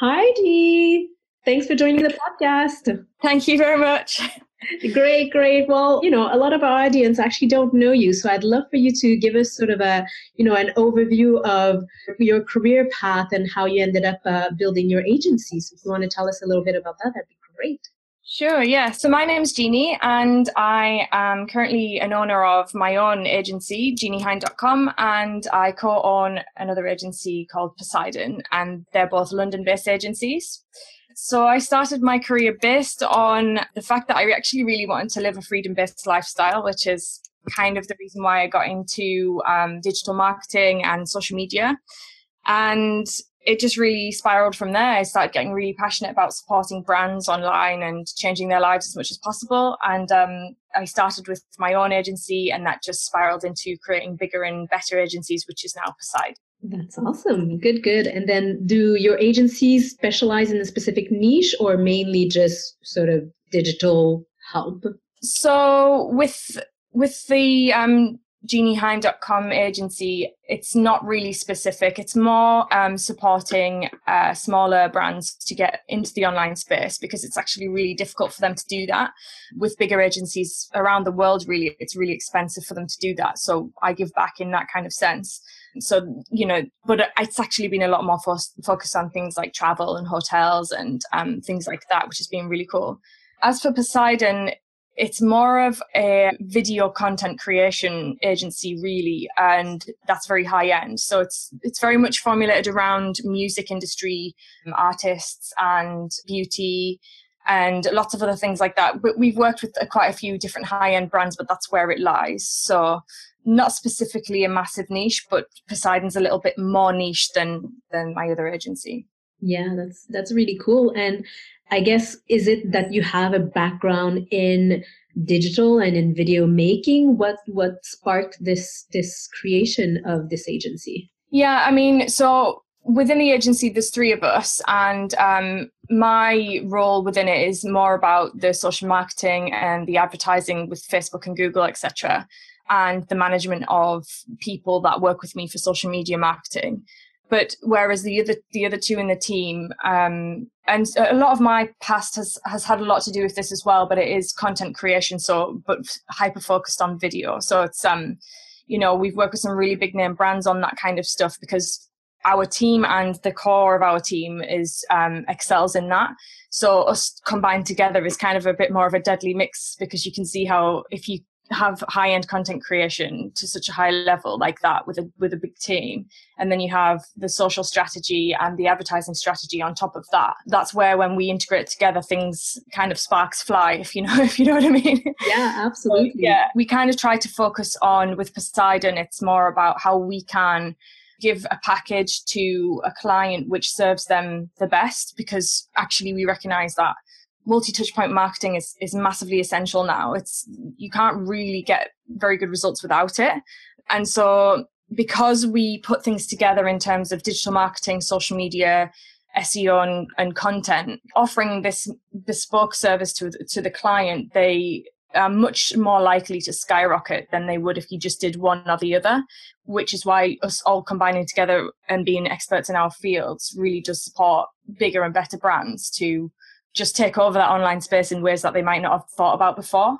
Heidi, thanks for joining the podcast. Thank you very much. Great, great. Well, you know, a lot of our audience actually don't know you, so I'd love for you to give us sort of a, you know, an overview of your career path and how you ended up uh, building your agency. So, if you want to tell us a little bit about that, that'd be great. Sure, yeah. So my name's Jeannie, and I am currently an owner of my own agency, jeanniehind.com, and I co own another agency called Poseidon, and they're both London based agencies. So I started my career based on the fact that I actually really wanted to live a freedom based lifestyle, which is kind of the reason why I got into um, digital marketing and social media. And it just really spiraled from there. I started getting really passionate about supporting brands online and changing their lives as much as possible. And um, I started with my own agency, and that just spiraled into creating bigger and better agencies, which is now Poseidon. That's awesome. Good, good. And then do your agencies specialize in a specific niche or mainly just sort of digital help? So with with the um, jeanniehind.com agency, it's not really specific. It's more um, supporting uh, smaller brands to get into the online space because it's actually really difficult for them to do that. With bigger agencies around the world, really, it's really expensive for them to do that. So I give back in that kind of sense. So, you know, but it's actually been a lot more fo- focused on things like travel and hotels and um, things like that, which has been really cool. As for Poseidon, it's more of a video content creation agency really and that's very high end. So it's it's very much formulated around music industry um, artists and beauty and lots of other things like that. But we've worked with quite a few different high end brands but that's where it lies. So not specifically a massive niche but poseidon's a little bit more niche than than my other agency. Yeah that's that's really cool. And I guess is it that you have a background in digital and in video making? What what sparked this this creation of this agency? Yeah, I mean, so within the agency, there's three of us, and um, my role within it is more about the social marketing and the advertising with Facebook and Google, etc., and the management of people that work with me for social media marketing. But whereas the other the other two in the team, um, and a lot of my past has has had a lot to do with this as well. But it is content creation, so but hyper focused on video. So it's um, you know, we've worked with some really big name brands on that kind of stuff because our team and the core of our team is um, excels in that. So us combined together is kind of a bit more of a deadly mix because you can see how if you have high end content creation to such a high level like that with a with a big team. And then you have the social strategy and the advertising strategy on top of that. That's where when we integrate together things kind of sparks fly if you know if you know what i mean. Yeah absolutely. so, yeah we kind of try to focus on with poseidon it's more about how we can give a package to a client which serves them the best because actually we recognize that multi-touch point marketing is, is massively essential now. It's you can't really get very good results without it. And so because we put things together in terms of digital marketing, social media, SEO and, and content, offering this bespoke service to, to the client, they are much more likely to skyrocket than they would if you just did one or the other, which is why us all combining together and being experts in our fields really does support bigger and better brands to just take over that online space in ways that they might not have thought about before.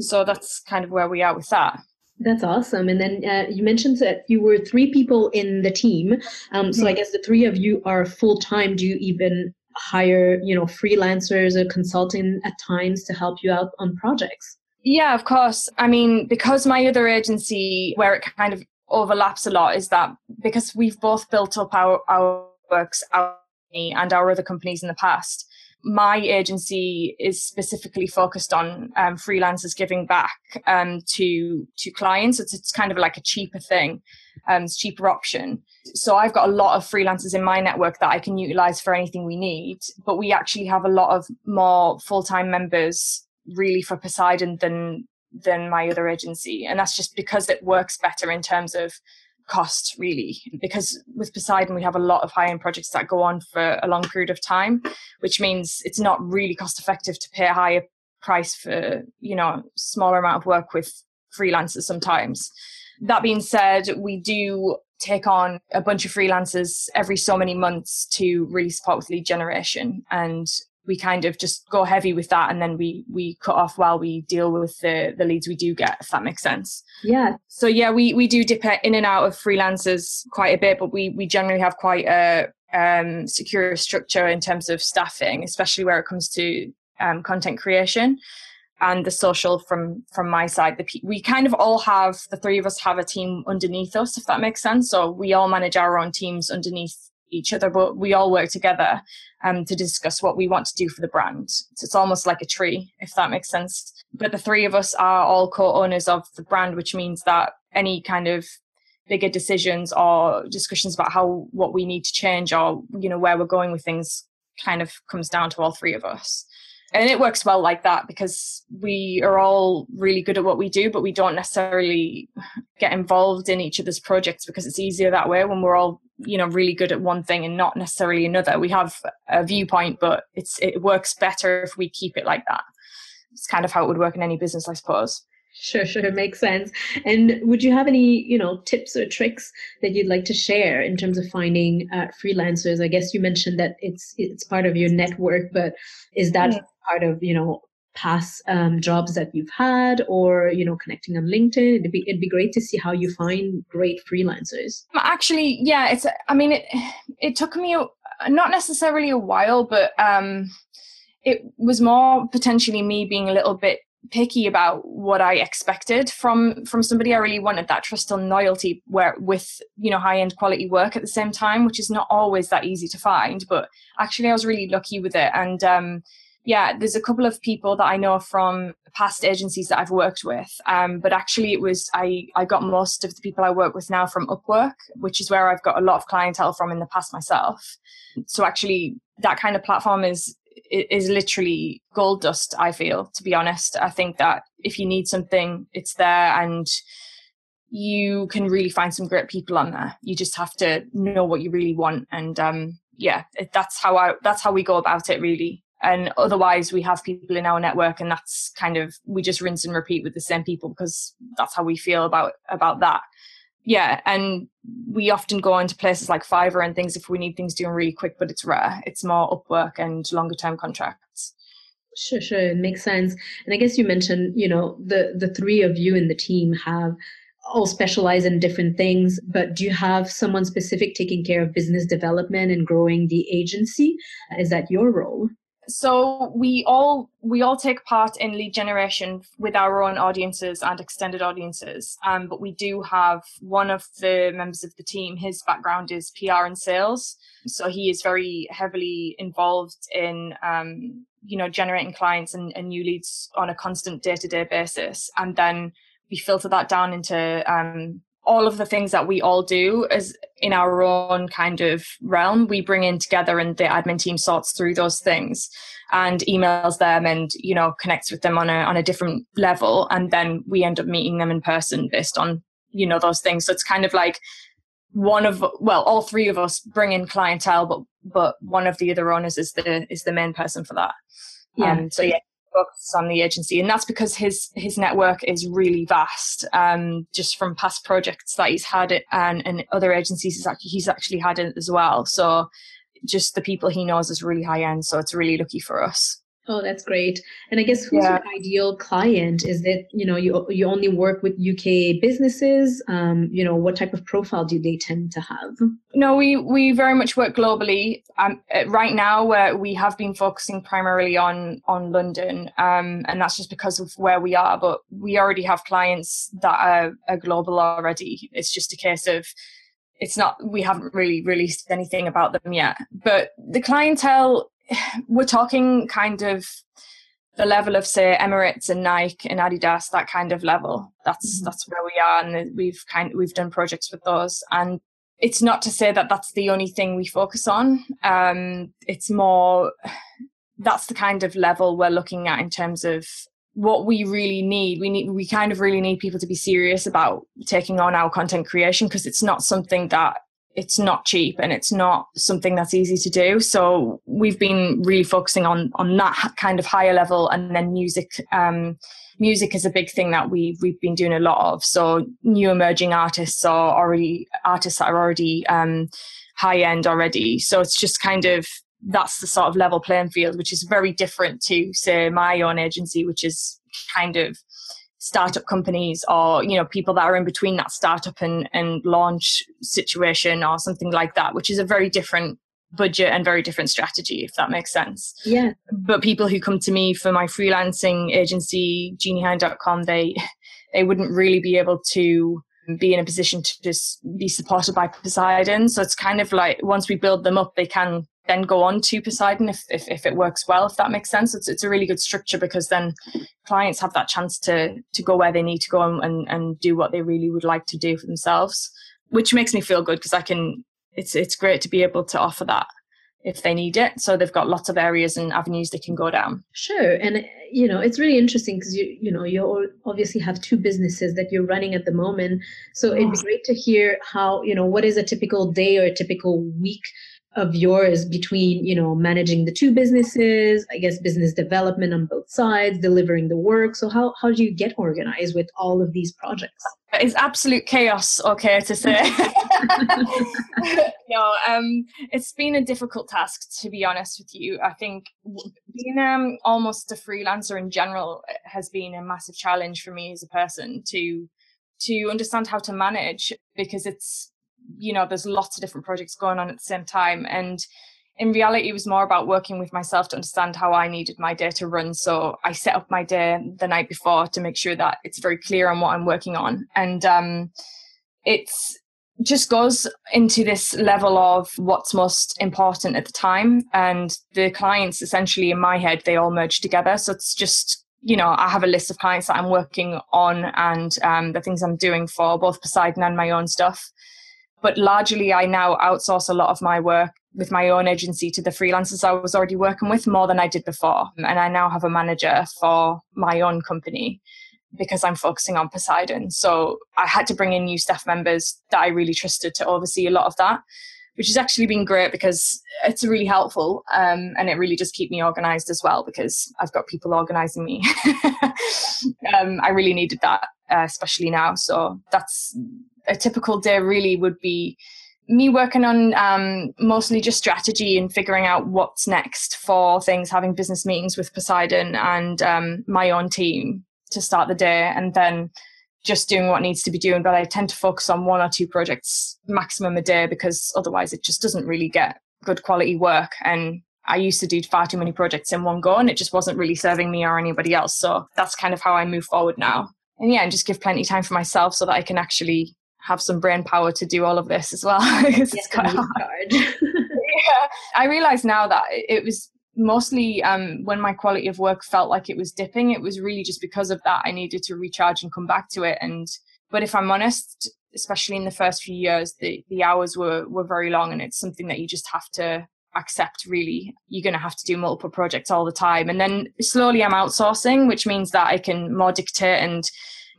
So that's kind of where we are with that. That's awesome. And then uh, you mentioned that you were three people in the team. Um, so I mm-hmm. guess the three of you are full time. Do you even hire, you know, freelancers or consulting at times to help you out on projects? Yeah, of course. I mean, because my other agency, where it kind of overlaps a lot, is that because we've both built up our, our works, our and our other companies in the past, my agency is specifically focused on um, freelancers giving back um, to to clients. It's, it's kind of like a cheaper thing, um, it's cheaper option. So I've got a lot of freelancers in my network that I can utilize for anything we need. But we actually have a lot of more full time members really for Poseidon than than my other agency, and that's just because it works better in terms of cost really because with poseidon we have a lot of high-end projects that go on for a long period of time which means it's not really cost effective to pay a higher price for you know smaller amount of work with freelancers sometimes. That being said we do take on a bunch of freelancers every so many months to really support with lead generation and we kind of just go heavy with that and then we we cut off while we deal with the the leads we do get if that makes sense. Yeah. So yeah we we do dip in and out of freelancers quite a bit but we we generally have quite a um, secure structure in terms of staffing especially where it comes to um, content creation and the social from from my side. The we kind of all have the three of us have a team underneath us if that makes sense. So we all manage our own teams underneath each other, but we all work together um, to discuss what we want to do for the brand. So it's almost like a tree, if that makes sense. But the three of us are all co-owners of the brand, which means that any kind of bigger decisions or discussions about how what we need to change or you know where we're going with things kind of comes down to all three of us and it works well like that because we are all really good at what we do but we don't necessarily get involved in each other's projects because it's easier that way when we're all you know really good at one thing and not necessarily another. We have a viewpoint but it's it works better if we keep it like that. It's kind of how it would work in any business i suppose Sure, sure, makes sense. And would you have any, you know, tips or tricks that you'd like to share in terms of finding uh, freelancers? I guess you mentioned that it's it's part of your network, but is that yeah. part of you know past um, jobs that you've had, or you know, connecting on LinkedIn? It'd be it'd be great to see how you find great freelancers. Actually, yeah, it's. I mean, it it took me a, not necessarily a while, but um, it was more potentially me being a little bit picky about what I expected from from somebody. I really wanted that trust and loyalty where with you know high end quality work at the same time, which is not always that easy to find. But actually, I was really lucky with it. And um, yeah, there's a couple of people that I know from past agencies that I've worked with. Um, but actually, it was I I got most of the people I work with now from Upwork, which is where I've got a lot of clientele from in the past myself. So actually, that kind of platform is is literally gold dust i feel to be honest. I think that if you need something it's there and you can really find some great people on there. You just have to know what you really want and um, yeah that's how i that's how we go about it really. And otherwise we have people in our network and that's kind of we just rinse and repeat with the same people because that's how we feel about about that yeah, and we often go into places like Fiverr and things if we need things doing really quick, but it's rare. It's more Upwork and longer term contracts. Sure, sure, it makes sense. And I guess you mentioned, you know, the the three of you in the team have all specialize in different things, but do you have someone specific taking care of business development and growing the agency? Is that your role? So we all we all take part in lead generation with our own audiences and extended audiences um, but we do have one of the members of the team his background is pr and sales. So he is very heavily involved in um, you know generating clients and, and, new leads on a constant day-to-day basis. And then we filter that down into um, all of the things that we all do as in our own kind of realm we bring in together and the admin team sorts through those things and emails them and you know connects with them on a on a different level. And then we end up meeting them in person based on you know those things. So it's kind of like one of well all three of us bring in clientele but but one of the other owners is the is the main person for that. Yeah. Um, so yeah on the agency, and that's because his his network is really vast. Um, just from past projects that he's had and and other agencies he's actually he's actually had it as well. So just the people he knows is really high end. So it's really lucky for us. Oh, that's great. And I guess who's yeah. your ideal client? Is it, you know, you you only work with UK businesses? Um, you know, what type of profile do they tend to have? No, we we very much work globally. Um, uh, right now, where we have been focusing primarily on on London, um, and that's just because of where we are. But we already have clients that are, are global already. It's just a case of it's not we haven't really released anything about them yet but the clientele we're talking kind of the level of say Emirates and Nike and Adidas, that kind of level. That's mm-hmm. that's where we are, and we've kind of, we've done projects with those. And it's not to say that that's the only thing we focus on. Um, it's more that's the kind of level we're looking at in terms of what we really need. We need we kind of really need people to be serious about taking on our content creation because it's not something that it's not cheap and it's not something that's easy to do. So we've been really focusing on on that kind of higher level, and then music. Um, music is a big thing that we we've been doing a lot of. So new emerging artists are already artists that are already um, high end already. So it's just kind of that's the sort of level playing field, which is very different to say my own agency, which is kind of startup companies or you know people that are in between that startup and, and launch situation or something like that which is a very different budget and very different strategy if that makes sense. Yeah. But people who come to me for my freelancing agency jeanniehind.com they they wouldn't really be able to be in a position to just be supported by poseidon. So it's kind of like once we build them up they can then go on to Poseidon if, if, if it works well, if that makes sense. It's, it's a really good structure because then clients have that chance to, to go where they need to go and, and do what they really would like to do for themselves, which makes me feel good because I can, it's, it's great to be able to offer that if they need it. So they've got lots of areas and avenues they can go down. Sure. And, you know, it's really interesting because you, you know, you obviously have two businesses that you're running at the moment. So it'd be great to hear how, you know, what is a typical day or a typical week of yours between you know managing the two businesses i guess business development on both sides delivering the work. So how, how do you get organized with all of these projects? It's absolute chaos okay to say. No um it's been a difficult task to be honest with you. I think being um almost a freelancer in general has been a massive challenge for me as a person to to understand how to manage because it's you know, there's lots of different projects going on at the same time. And in reality, it was more about working with myself to understand how I needed my day to run. So I set up my day the night before to make sure that it's very clear on what I'm working on. And um, it's just goes into this level of what's most important at the time. And the clients, essentially, in my head, they all merge together. So it's just you know, I have a list of clients that I'm working on and um, the things I'm doing for both Poseidon and my own stuff. But largely, I now outsource a lot of my work with my own agency to the freelancers I was already working with more than I did before. And I now have a manager for my own company because I'm focusing on Poseidon. So I had to bring in new staff members that I really trusted to oversee a lot of that, which has actually been great because it's really helpful um, and it really just keep me organized as well because I've got people organizing me. um, I really needed that, uh, especially now. So that's a typical day really would be me working on um, mostly just strategy and figuring out what's next for things, having business meetings with Poseidon and um, my own team to start the day, and then just doing what needs to be doing. But I tend to focus on one or two projects maximum a day because otherwise it just doesn't really get good quality work. And I used to do far too many projects in one go, and it just wasn't really serving me or anybody else. So that's kind of how I move forward now. And yeah, and just give plenty of time for myself so that I can actually have some brain power to do all of this as well yes, it's quite hard. hard. yeah, I realize now that it was mostly um, when my quality of work felt like it was dipping. It was really just because of that I needed to recharge and come back to it. And but if I'm honest, especially in the first few years, the the hours were were very long, and it's something that you just have to accept really you're going to have to do multiple projects all the time and then slowly i'm outsourcing which means that i can more dictate and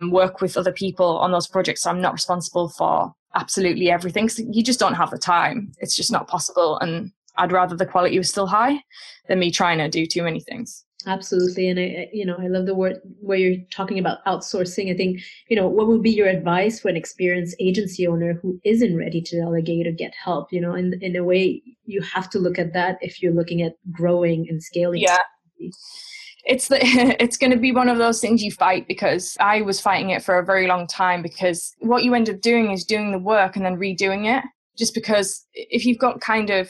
work with other people on those projects. So I'm not responsible for absolutely everything. So you just don't have the time. It's just not possible. And I'd rather the quality was still high than me trying to do too many things. Absolutely. And I, you know, I love the word where you're talking about outsourcing. I think, you know, what would be your advice for an experienced agency owner who isn't ready to delegate or get help? You know, in, in a way, you have to look at that if you're looking at growing and scaling. Yeah it's the, it's going to be one of those things you fight because I was fighting it for a very long time because what you end up doing is doing the work and then redoing it just because if you've got kind of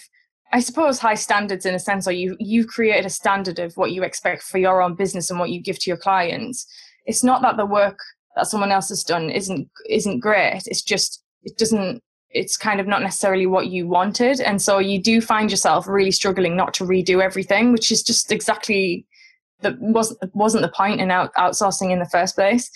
I suppose high standards in a sense or you you've created a standard of what you expect for your own business and what you give to your clients it's not that the work that someone else has done isn't isn't great. It's just it doesn't it's kind of not necessarily what you wanted. And so you do find yourself really struggling not to redo everything which is just exactly that wasn't wasn't the point in out, outsourcing in the first place.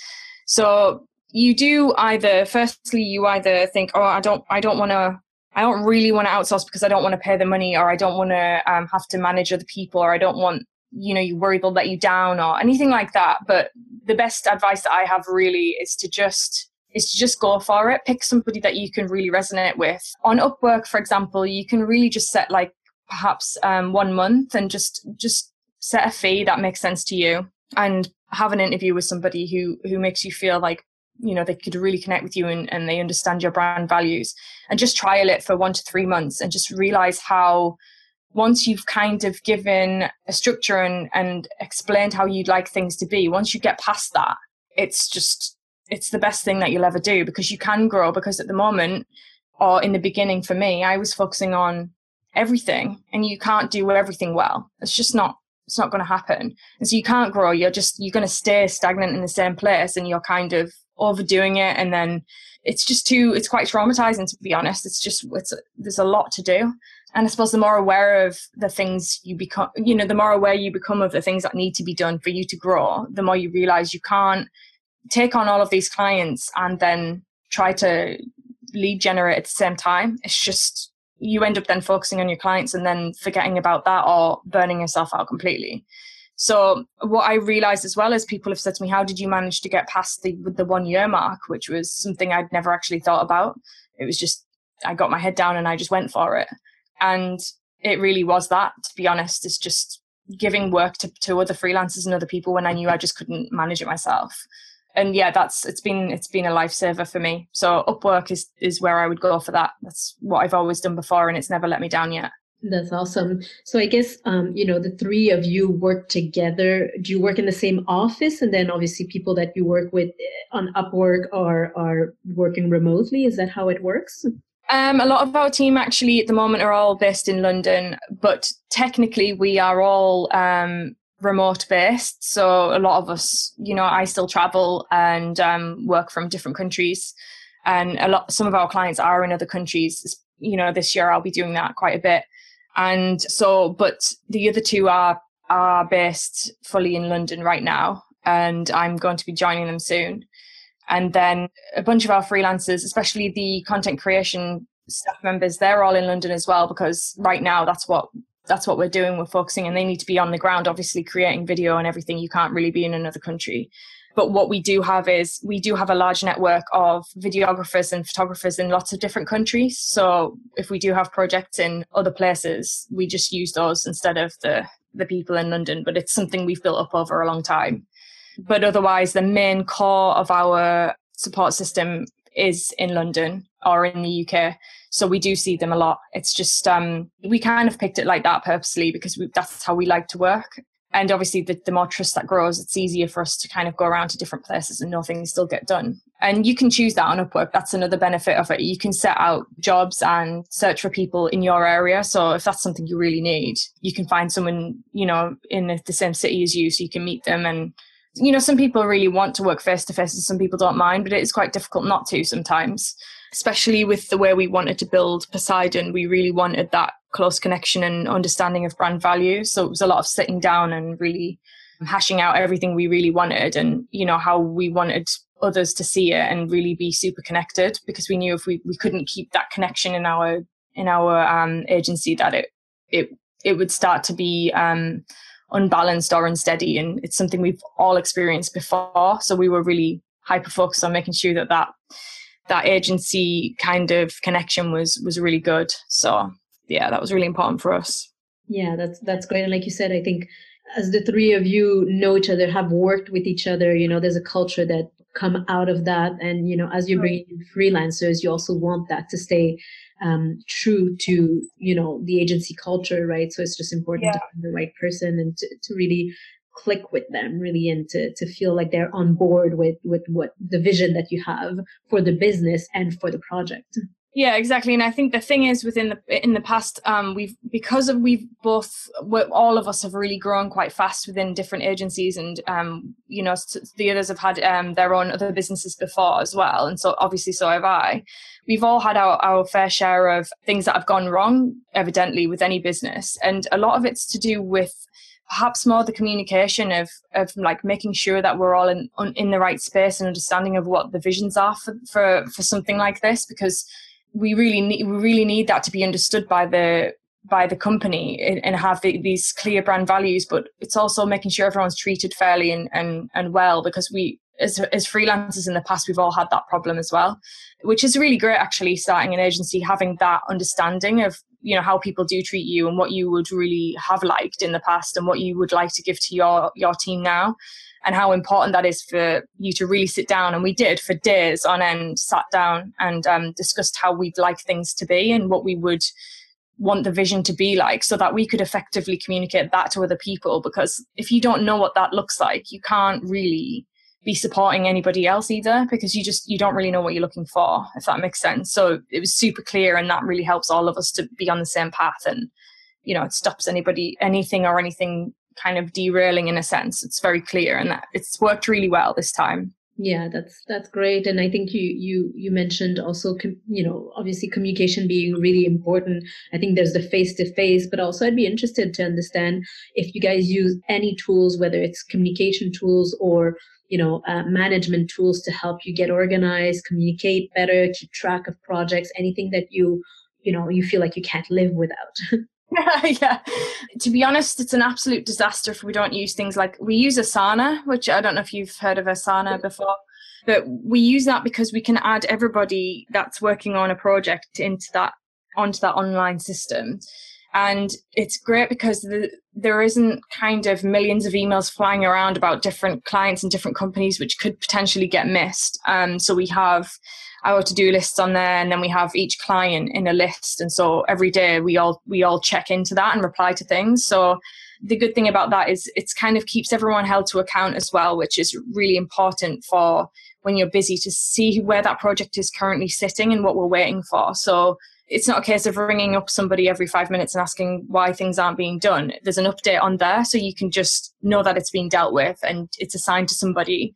So you do either firstly you either think oh I don't I don't want to I don't really want to outsource because I don't want to pay the money or I don't want to um, have to manage other people or I don't want you know you worry they'll let you down or anything like that. But the best advice that I have really is to just is to just go for it. Pick somebody that you can really resonate with. On Upwork, for example, you can really just set like perhaps um, one month and just just set a fee that makes sense to you and have an interview with somebody who who makes you feel like you know they could really connect with you and, and they understand your brand values. And just trial it for one to three months and just realize how once you've kind of given a structure and, and explained how you'd like things to be once you get past that it's just it's the best thing that you'll ever do because you can grow. Because at the moment or in the beginning for me i was focusing on everything and you can't do everything well. It's just not it's not going to happen. And so you can't grow you're just you're going to stay stagnant in the same place and you're kind of overdoing it. And then it's just too it's quite traumatizing to be honest. It's just it's there's a lot to do. And i suppose the more aware of the things you become you know the more aware you become of the things that need to be done for you to grow the more you realize you can't take on all of these clients and then try to lead generate at the same time. It's just you end up then focusing on your clients and then forgetting about that or burning yourself out completely so what I realized as well is people have said to me, "How did you manage to get past the the one year mark?" Which was something I'd never actually thought about. It was just I got my head down and I just went for it, and it really was that. To be honest, it's just giving work to, to other freelancers and other people when I knew I just couldn't manage it myself. And yeah, that's it's been it's been a lifesaver for me. So Upwork is is where I would go for that. That's what I've always done before, and it's never let me down yet. That's awesome. So I guess um, you know the three of you work together. Do you work in the same office, and then obviously people that you work with eh, on Upwork are are working remotely? Is that how it works? Um, a lot of our team actually at the moment are all based in London, but technically we are all um, remote based. So a lot of us, you know, I still travel and um, work from different countries, and a lot. Some of our clients are in other countries. You know, this year I'll be doing that quite a bit. And so, but the other two are are based fully in London right now, and I'm going to be joining them soon. And then a bunch of our freelancers, especially the content creation staff members, they're all in London as well because right now that's what that's what we're doing. We're focusing, and they need to be on the ground, obviously creating video and everything. You can't really be in another country. But what we do have is we do have a large network of videographers and photographers in lots of different countries. So if we do have projects in other places, we just use those instead of the the people in London. But it's something we've built up over a long time. But otherwise, the main core of our support system is in London or in the UK. So we do see them a lot. It's just um, we kind of picked it like that purposely because we, that's how we like to work. And obviously the, the more trust that grows it's easier for us to kind of go around to different places and know things still get done. And you can choose that on upwork. That's another benefit of it. You can set out jobs and search for people in your area. So if that's something you really need you can find someone you know in the same city as you so you can meet them. And you know some people really want to work face to face and some people don't mind but it is quite difficult not to sometimes especially with the way we wanted to build poseidon we really wanted that close connection and understanding of brand value. So it was a lot of sitting down and really hashing out everything we really wanted and, you know, how we wanted others to see it and really be super connected because we knew if we, we couldn't keep that connection in our in our um, agency that it it it would start to be um, unbalanced or unsteady and it's something we've all experienced before so we were really hyper focused on making sure that that that agency kind of connection was was really good so yeah, that was really important for us. Yeah, that's that's great. And like you said, I think as the three of you know each other, have worked with each other, you know, there's a culture that come out of that. And you know, as you're bringing in freelancers, you also want that to stay um, true to you know the agency culture, right? So it's just important yeah. to find the right person and to, to really click with them really and to, to feel like they're on board with with what the vision that you have for the business and for the project yeah, exactly. And I think the thing is, within the in the past, um, we've because of we've both all of us have really grown quite fast within different agencies, and um, you know, the others have had um, their own other businesses before as well, and so obviously so have I. We've all had our, our fair share of things that have gone wrong, evidently, with any business, and a lot of it's to do with perhaps more the communication of of like making sure that we're all in in the right space and understanding of what the visions are for for, for something like this because we really need we really need that to be understood by the by the company and, and have the, these clear brand values but it's also making sure everyone's treated fairly and, and and well because we as, as freelancers in the past, we've all had that problem as well, which is really great actually starting an agency, having that understanding of, you know, how people do treat you and what you would really have liked in the past and what you would like to give to your, your team now and how important that is for you to really sit down. And we did for days on end, sat down and um, discussed how we'd like things to be and what we would want the vision to be like so that we could effectively communicate that to other people because if you don't know what that looks like you can't really be supporting anybody else either because you just you don't really know what you're looking for if that makes sense. So it was super clear and that really helps all of us to be on the same path and you know it stops anybody anything or anything kind of derailing in a sense. It's very clear and that it's worked really well this time. Yeah that's that's great and i think you you you mentioned also you know obviously communication being really important. I think there's the face to face but also i'd be interested to understand if you guys use any tools whether it's communication tools or you know uh, management tools to help you get organized communicate better keep track of projects anything that you you know you feel like you can't live without yeah. To be honest, it's an absolute disaster if we don't use things like we use Asana, which I don't know if you've heard of Asana before, but we use that because we can add everybody that's working on a project into that onto that online system. And it's great because the, there isn't kind of millions of emails flying around about different clients and different companies, which could potentially get missed. Um, so we have our to-do lists on there and then we have each client in a list. And so every day we all we all check into that and reply to things. So the good thing about that is it's kind of keeps everyone held to account as well which is really important for when you're busy to see where that project is currently sitting and what we're waiting for. So it's not a case of ringing up somebody every five minutes and asking why things aren't being done. There's an update on there, so you can just know that it's being dealt with and it's assigned to somebody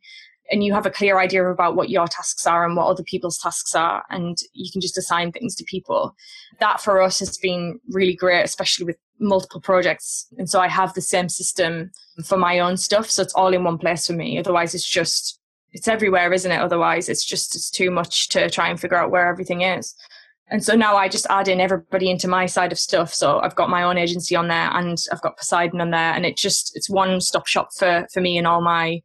and you have a clear idea about what your tasks are and what other people's tasks are and you can just assign things to people. That for us has been really great especially with multiple projects and so i have the same system for my own stuff so it's all in one place for me. Otherwise it's just it's everywhere isn't it? Otherwise it's just it's too much to try and figure out where everything is and so now I just add in everybody into my side of stuff. So I've got my own agency on there and I've got Poseidon on there and it just it's one stop shop for for me and all my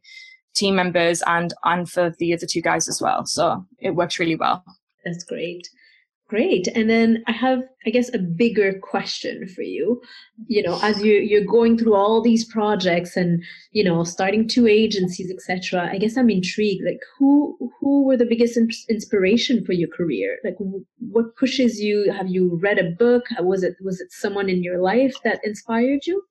team members and and for the other two guys as well. So it works really well. That's great. Great. And then I have, I guess, a bigger question for you. You know, as you you're going through all these projects and you know starting two agencies, etc. I guess I'm intrigued. Like, who who were the biggest inspiration for your career? Like, what pushes you? Have you read a book? Uh, was it was it someone in your life that inspired you?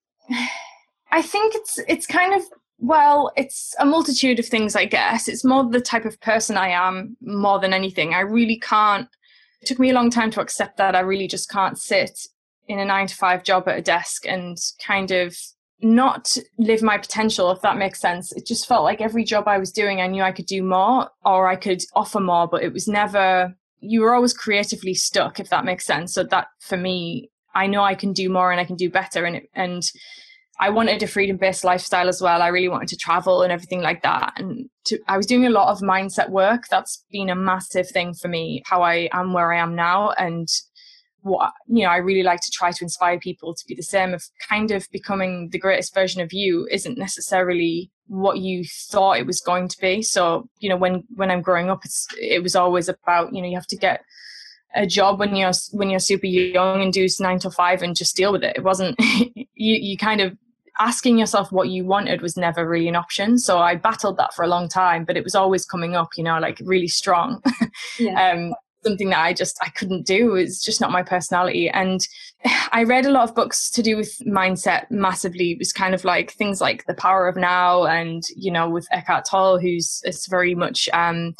I think it's it's kind of well, it's a multitude of things, I guess. It's more the type of person I am more than anything. I really can't, it took me a long time to accept that I really just can't sit in a nine to five job at a desk and kind of not live my potential, if that makes sense. It just felt like every job I was doing, I knew I could do more or I could offer more, but it was never, you were always creatively stuck, if that makes sense. So that for me, I know I can do more and I can do better. And, it, and, I wanted a freedom based lifestyle as well. I really wanted to travel and everything like that. And to, I was doing a lot of mindset work. That's been a massive thing for me, how I am where I am now. And what, you know, I really like to try to inspire people to be the same of kind of becoming the greatest version of you isn't necessarily what you thought it was going to be. So, you know, when, when I'm growing up, it's, it was always about, you know, you have to get a job when you're when you're super young and do nine to five and just deal with it. It wasn't you you kind of asking yourself what you wanted was never really an option. So I battled that for a long time, but it was always coming up, you know, like really strong. Yeah. um, something that I just I couldn't do. It's just not my personality. And I read a lot of books to do with mindset massively. It was kind of like things like The Power of Now and, you know, with Eckhart Tolle, who's it's very much um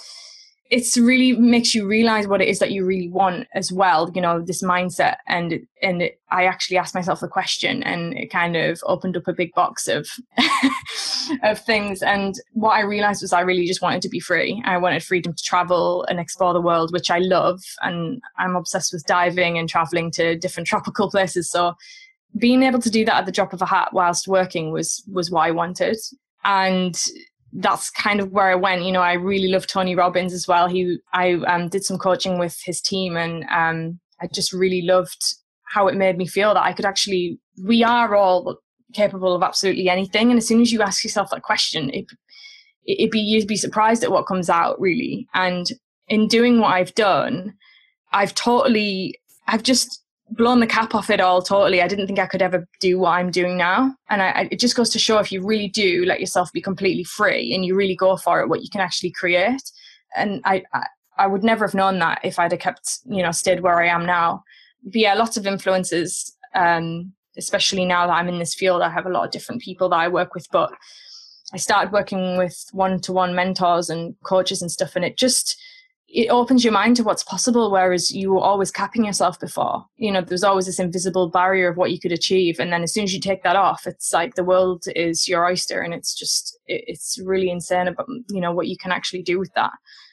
it's really makes you realize what it is that you really want as well you know this mindset. And and it, i actually asked myself the question and it kind of opened up a big box of of things. And what i realized was i really just wanted to be free. I wanted freedom to travel and explore the world which i love. And i'm obsessed with diving and traveling to different tropical places. So being able to do that at the drop of a hat whilst working was was what i wanted. And that's kind of where I went. You know, I really love Tony Robbins as well. He, I um, did some coaching with his team, and um, I just really loved how it made me feel that I could actually. We are all capable of absolutely anything, and as soon as you ask yourself that question, it it'd be you'd be surprised at what comes out really. And in doing what I've done, I've totally I've just blown the cap off it all totally. I didn't think I could ever do what I'm doing now. And I, I, it just goes to show if you really do let yourself be completely free and you really go for it, what you can actually create. And I, I, I would never have known that if I'd have kept, you know, stayed where I am now. But yeah, lots of influences, um, especially now that I'm in this field. I have a lot of different people that I work with, but I started working with one to one mentors and coaches and stuff. And it just, it opens your mind to what's possible whereas you were always capping yourself before. You know there's always this invisible barrier of what you could achieve and then as soon as you take that off it's like the world is your oyster and it's just it's really insane about you know what you can actually do with that.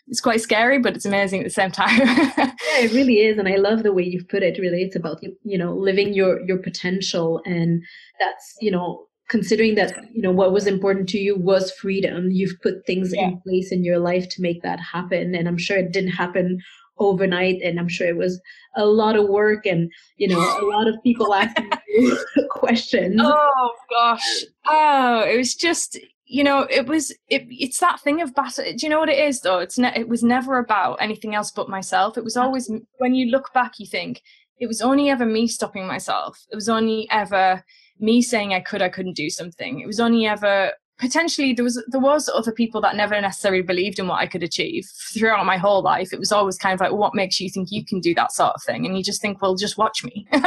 It's quite scary but it's amazing at the same time. Yeah it really is and i love the way you've put it really. It's about you know living your your potential and that's you know considering that you know what was important to you was freedom. You've put things yeah. in place in your life to make that happen and i'm sure it didn't happen overnight and i'm sure it was a lot of work and you know a lot of people asking you questions. Oh gosh. Oh it was just you know it was it, it's that thing of battle do you know what it is though? It's ne- it was never about anything else but myself. It was always when you look back you think it was only ever me stopping myself it was only ever me saying I could, I couldn't do something. It was only ever potentially there was there was other people that never necessarily believed in what I could achieve throughout my whole life. It was always kind of like, what makes you think you can do that sort of thing? And you just think, well, just watch me. yeah,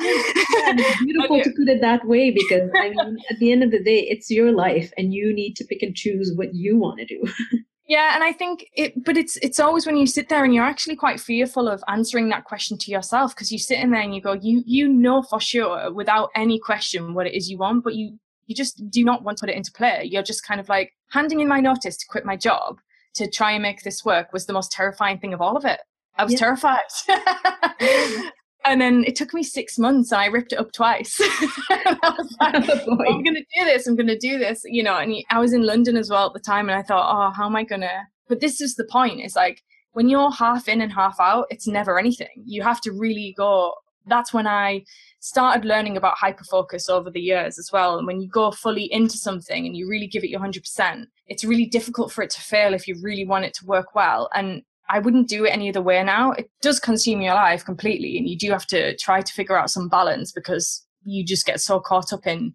it's beautiful to put it that way because I mean, at the end of the day, it's your life, and you need to pick and choose what you want to do. Yeah, and I think it, but it's it's always when you sit there and you're actually quite fearful of answering that question to yourself because you sit in there and you go, you you know for sure without any question what it is you want, but you you just do not want to put it into play. You're just kind of like handing in my notice to quit my job to try and make this work was the most terrifying thing of all of it. I was yeah. terrified. and then it took me six months and I ripped it up twice. I was oh, like, oh, I'm going to do this. I'm going to do this, you know, and I was in London as well at the time. And I thought, oh, how am I going to, but this is the point. It's like when you're half in and half out, it's never anything. You have to really go. That's when I started learning about hyper focus over the years as well. And when you go fully into something and you really give it your 100%, it's really difficult for it to fail if you really want it to work well. And I wouldn't do it any other way now. It does consume your life completely, and you do have to try to figure out some balance because you just get so caught up in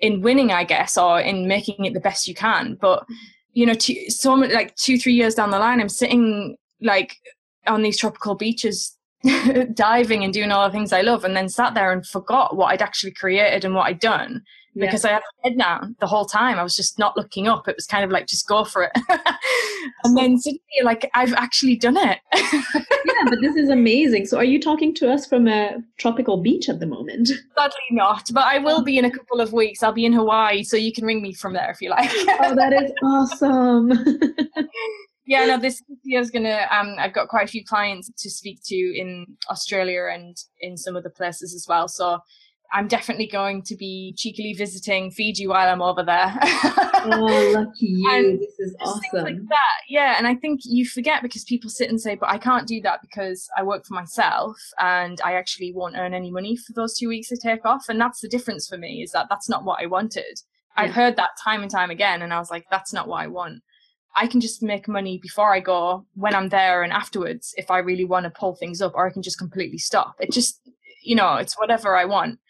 in winning, I guess, or in making it the best you can. But you know, two, so like two, three years down the line, I'm sitting like on these tropical beaches, diving and doing all the things I love, and then sat there and forgot what I'd actually created and what I'd done yeah. because I had my head down the whole time. I was just not looking up. It was kind of like just go for it. and then suddenly, like I've actually done it. yeah, but this is amazing. So, are you talking to us from a tropical beach at the moment? Sadly, not. But I will be in a couple of weeks. I'll be in Hawaii, so you can ring me from there if you like. oh, that is awesome. yeah, no, this year is gonna. Um, I've got quite a few clients to speak to in Australia and in some other places as well. So I'm definitely going to be cheekily visiting Fiji while I'm over there. oh, lucky you. this is awesome. Like that. Yeah. And I think you forget because people sit and say, but I can't do that because I work for myself and I actually won't earn any money for those two weeks I take off. And that's the difference for me is that that's not what I wanted. Yeah. I've heard that time and time again. And I was like, that's not what I want. I can just make money before I go, when I'm there, and afterwards if I really want to pull things up, or I can just completely stop. It just, you know, it's whatever I want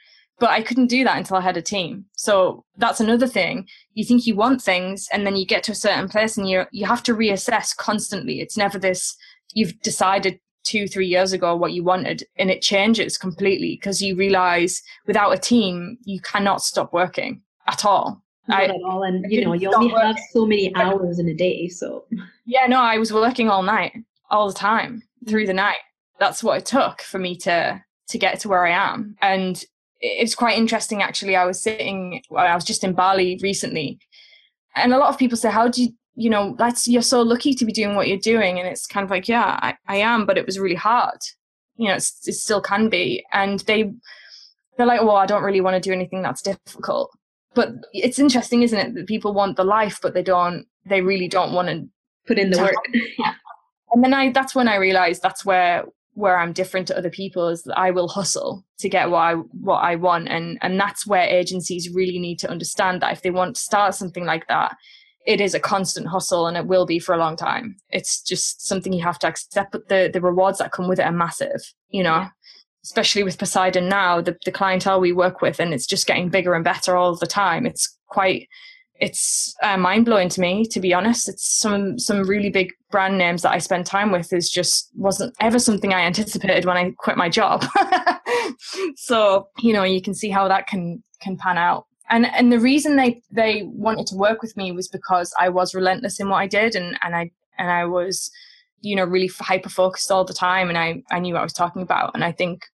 but I couldn't do that until I had a team. So that's another thing. You think you want things and then you get to a certain place and you you have to reassess constantly. It's never this you've decided 2 3 years ago what you wanted and it changes completely because you realize without a team you cannot stop working at all. Not I, at all and you know you only have so many hours in a day so Yeah, no, I was working all night all the time through the night. That's what it took for me to to get to where I am. And it's quite interesting actually. I was sitting, well, I was just in Bali recently, and a lot of people say, "How do you, you know, that's you're so lucky to be doing what you're doing," and it's kind of like, yeah, I, I am, but it was really hard. You know, it still can be, and they they're like, well, I don't really want to do anything that's difficult. But it's interesting, isn't it, that people want the life, but they don't. They really don't want to put in the work. Yeah. and then I, that's when I realized that's where where I'm different to other people is that I will hustle to get what I what I want and and that's where agencies really need to understand that if they want to start something like that it is a constant hustle and it will be for a long time. It's just something you have to accept, but the, the rewards that come with it are massive, you know, especially with Poseidon now, the, the clientele we work with, and it's just getting bigger and better all the time. It's quite, it's uh, mind blowing to me, to be honest. It's some, some really big brand names that I spend time with is just wasn't ever something I anticipated when I quit my job. so, you know, you can see how that can, can pan out and and the reason they they wanted to work with me was because I was relentless in what I did and and I and I was you know really hyper focused all the time and I I knew what I was talking about and I think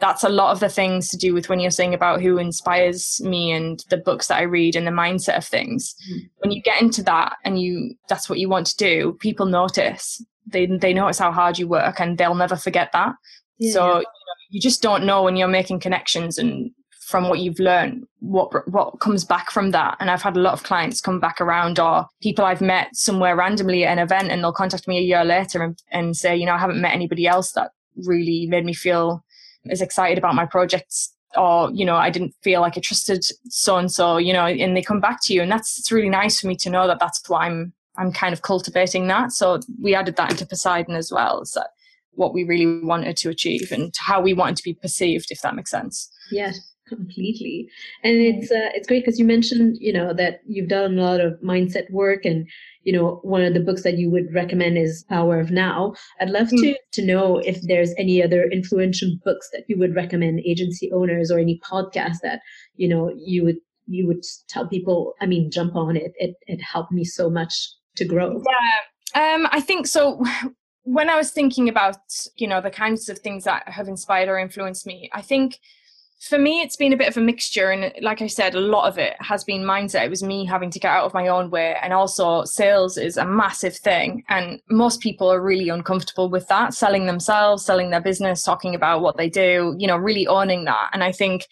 that's a lot of the things to do with when you're saying about who inspires me and the books that I read and the mindset of things. Mm-hmm. When you get into that and you that's what you want to do, people notice. They they notice how hard you work and they'll never forget that. Yeah. So you, know, you just don't know when you're making connections and from what you've learned what what comes back from that and i've had a lot of clients come back around or people i've met somewhere randomly at an event and they'll contact me a year later and, and say you know i haven't met anybody else that really made me feel as excited about my projects or you know i didn't feel like i trusted so and so you know and they come back to you. And that's it's really nice for me to know that that's what i'm i'm kind of cultivating that. So we added that into poseidon as well. So what we really wanted to achieve and how we wanted to be perceived if that makes sense. Yeah completely. And it's uh, it's great because you mentioned you know that you've done a lot of mindset work and you know one of the books that you would recommend is power of now. I'd love mm. to to know if there's any other influential books that you would recommend agency owners or any podcast that you know you would you would tell people i mean jump on. It it, it helped me so much to grow. Yeah. Um i think so when i was thinking about you know the kinds of things that have inspired or influenced me i think for me it's been a bit of a mixture and like i said a lot of it has been mindset. It was me having to get out of my own way and also sales is a massive thing and most people are really uncomfortable with that selling themselves selling their business talking about what they do you know really owning that. And i think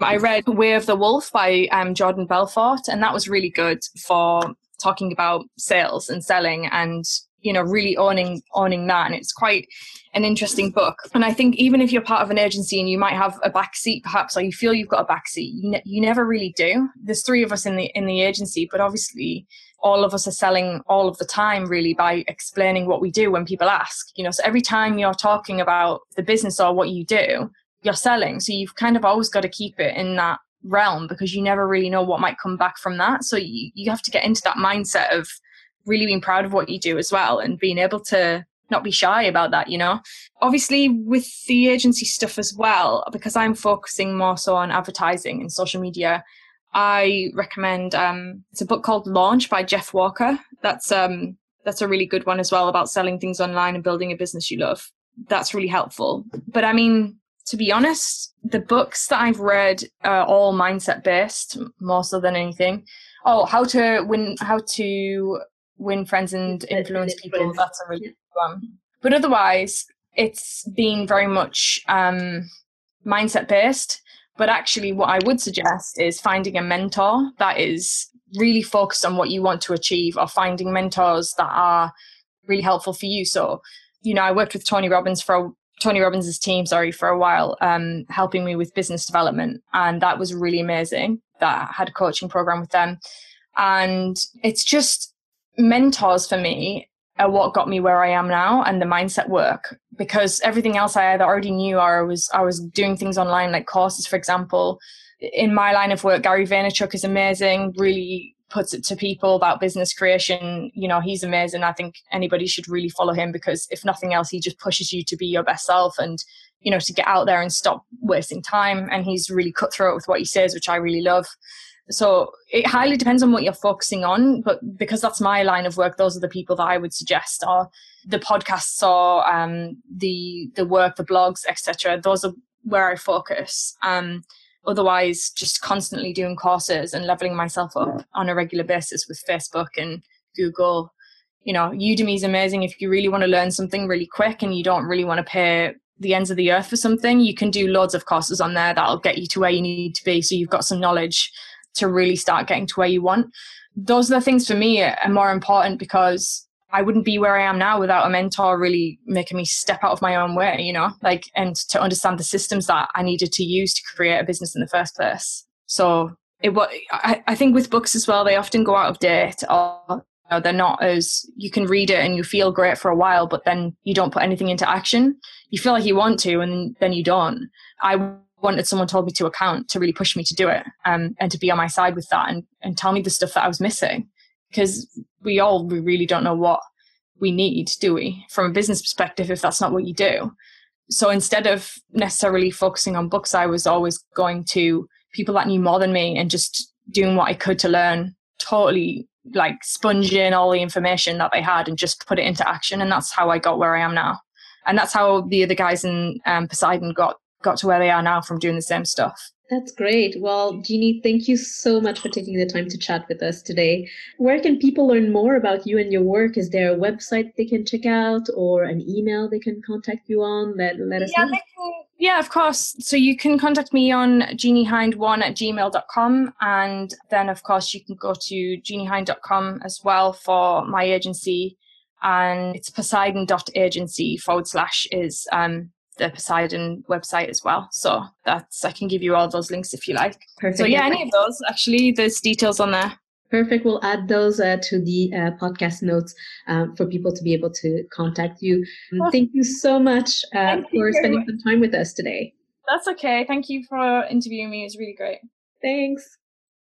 i read way of the wolf by um, jordan belfort and that was really good for talking about sales and selling and you know really owning owning that. And it's quite an interesting book. And i think even if you're part of an agency and you might have a back seat perhaps or you feel you've got a back seat you, ne- you never really do. There's three of us in the in the agency but obviously all of us are selling all of the time really by explaining what we do when people ask you know. So every time you're talking about the business or what you do you're selling. So you've kind of always got to keep it in that realm because you never really know what might come back from that. So you, you have to get into that mindset of really being proud of what you do as well and being able to not be shy about that, you know. Obviously, with the agency stuff as well, because I'm focusing more so on advertising and social media, I recommend um, it's a book called Launch by Jeff Walker. That's um, that's a really good one as well about selling things online and building a business you love. That's really helpful. But I mean, to be honest, the books that I've read are all mindset based more so than anything. Oh, how to win, how to win friends and influence people. That's a really good one. But otherwise, it's been very much um, mindset based. But actually, what I would suggest is finding a mentor that is really focused on what you want to achieve, or finding mentors that are really helpful for you. So, you know, I worked with Tony Robbins for a, Tony Robbins' team, sorry, for a while, um, helping me with business development, and that was really amazing. That I had a coaching program with them, and it's just mentors for me are what got me where I am now and the mindset work because everything else I either already knew or I was I was doing things online like courses for example. In my line of work Gary Vaynerchuk is amazing really puts it to people about business creation. You know he's amazing. I think anybody should really follow him because if nothing else he just pushes you to be your best self and you know to get out there and stop wasting time. And he's really cutthroat with what he says which I really love so it highly depends on what you're focusing on, but because that's my line of work, those are the people that I would suggest, or the podcasts, or um, the the work, the blogs, etc. Those are where I focus. Um, otherwise, just constantly doing courses and leveling myself up on a regular basis with Facebook and Google. You know, Udemy is amazing if you really want to learn something really quick and you don't really want to pay the ends of the earth for something. You can do loads of courses on there that'll get you to where you need to be, so you've got some knowledge to really start getting to where you want. Those are the things for me are more important because I wouldn't be where I am now without a mentor really making me step out of my own way, you know, like, and to understand the systems that I needed to use to create a business in the first place. So it what I, I think with books as well, they often go out of date or know, they're not as you can read it and you feel great for a while, but then you don't put anything into action. You feel like you want to, and then you don't. I wanted someone told me to account to really push me to do it um, and to be on my side with that and, and tell me the stuff that I was missing because we all we really don't know what we need, do we? From a business perspective, if that's not what you do. So instead of necessarily focusing on books, I was always going to people that knew more than me and just doing what I could to learn totally like sponging all the information that they had and just put it into action. And that's how I got where I am now. And that's how the other guys in um, Poseidon got got to where they are now from doing the same stuff. That's great. Well, Jeannie, thank you so much for taking the time to chat with us today. Where can people learn more about you and your work? Is there a website they can check out or an email they can contact you on? Let, let us yeah, know. Can, yeah, of course. So you can contact me on jeanniehind1 at gmail.com. And then, of course, you can go to jeanniehind.com as well for my agency. And it's poseidon.agency forward slash is um, the Poseidon website as well. So that's I can give you all those links if you like. Perfect. So yeah, any of those actually, there's details on there. Perfect. We'll add those uh, to the uh, podcast notes um, for people to be able to contact you. Well, Thank you so much uh, for spending some time with us today. That's okay. Thank you for interviewing me. It was really great. Thanks.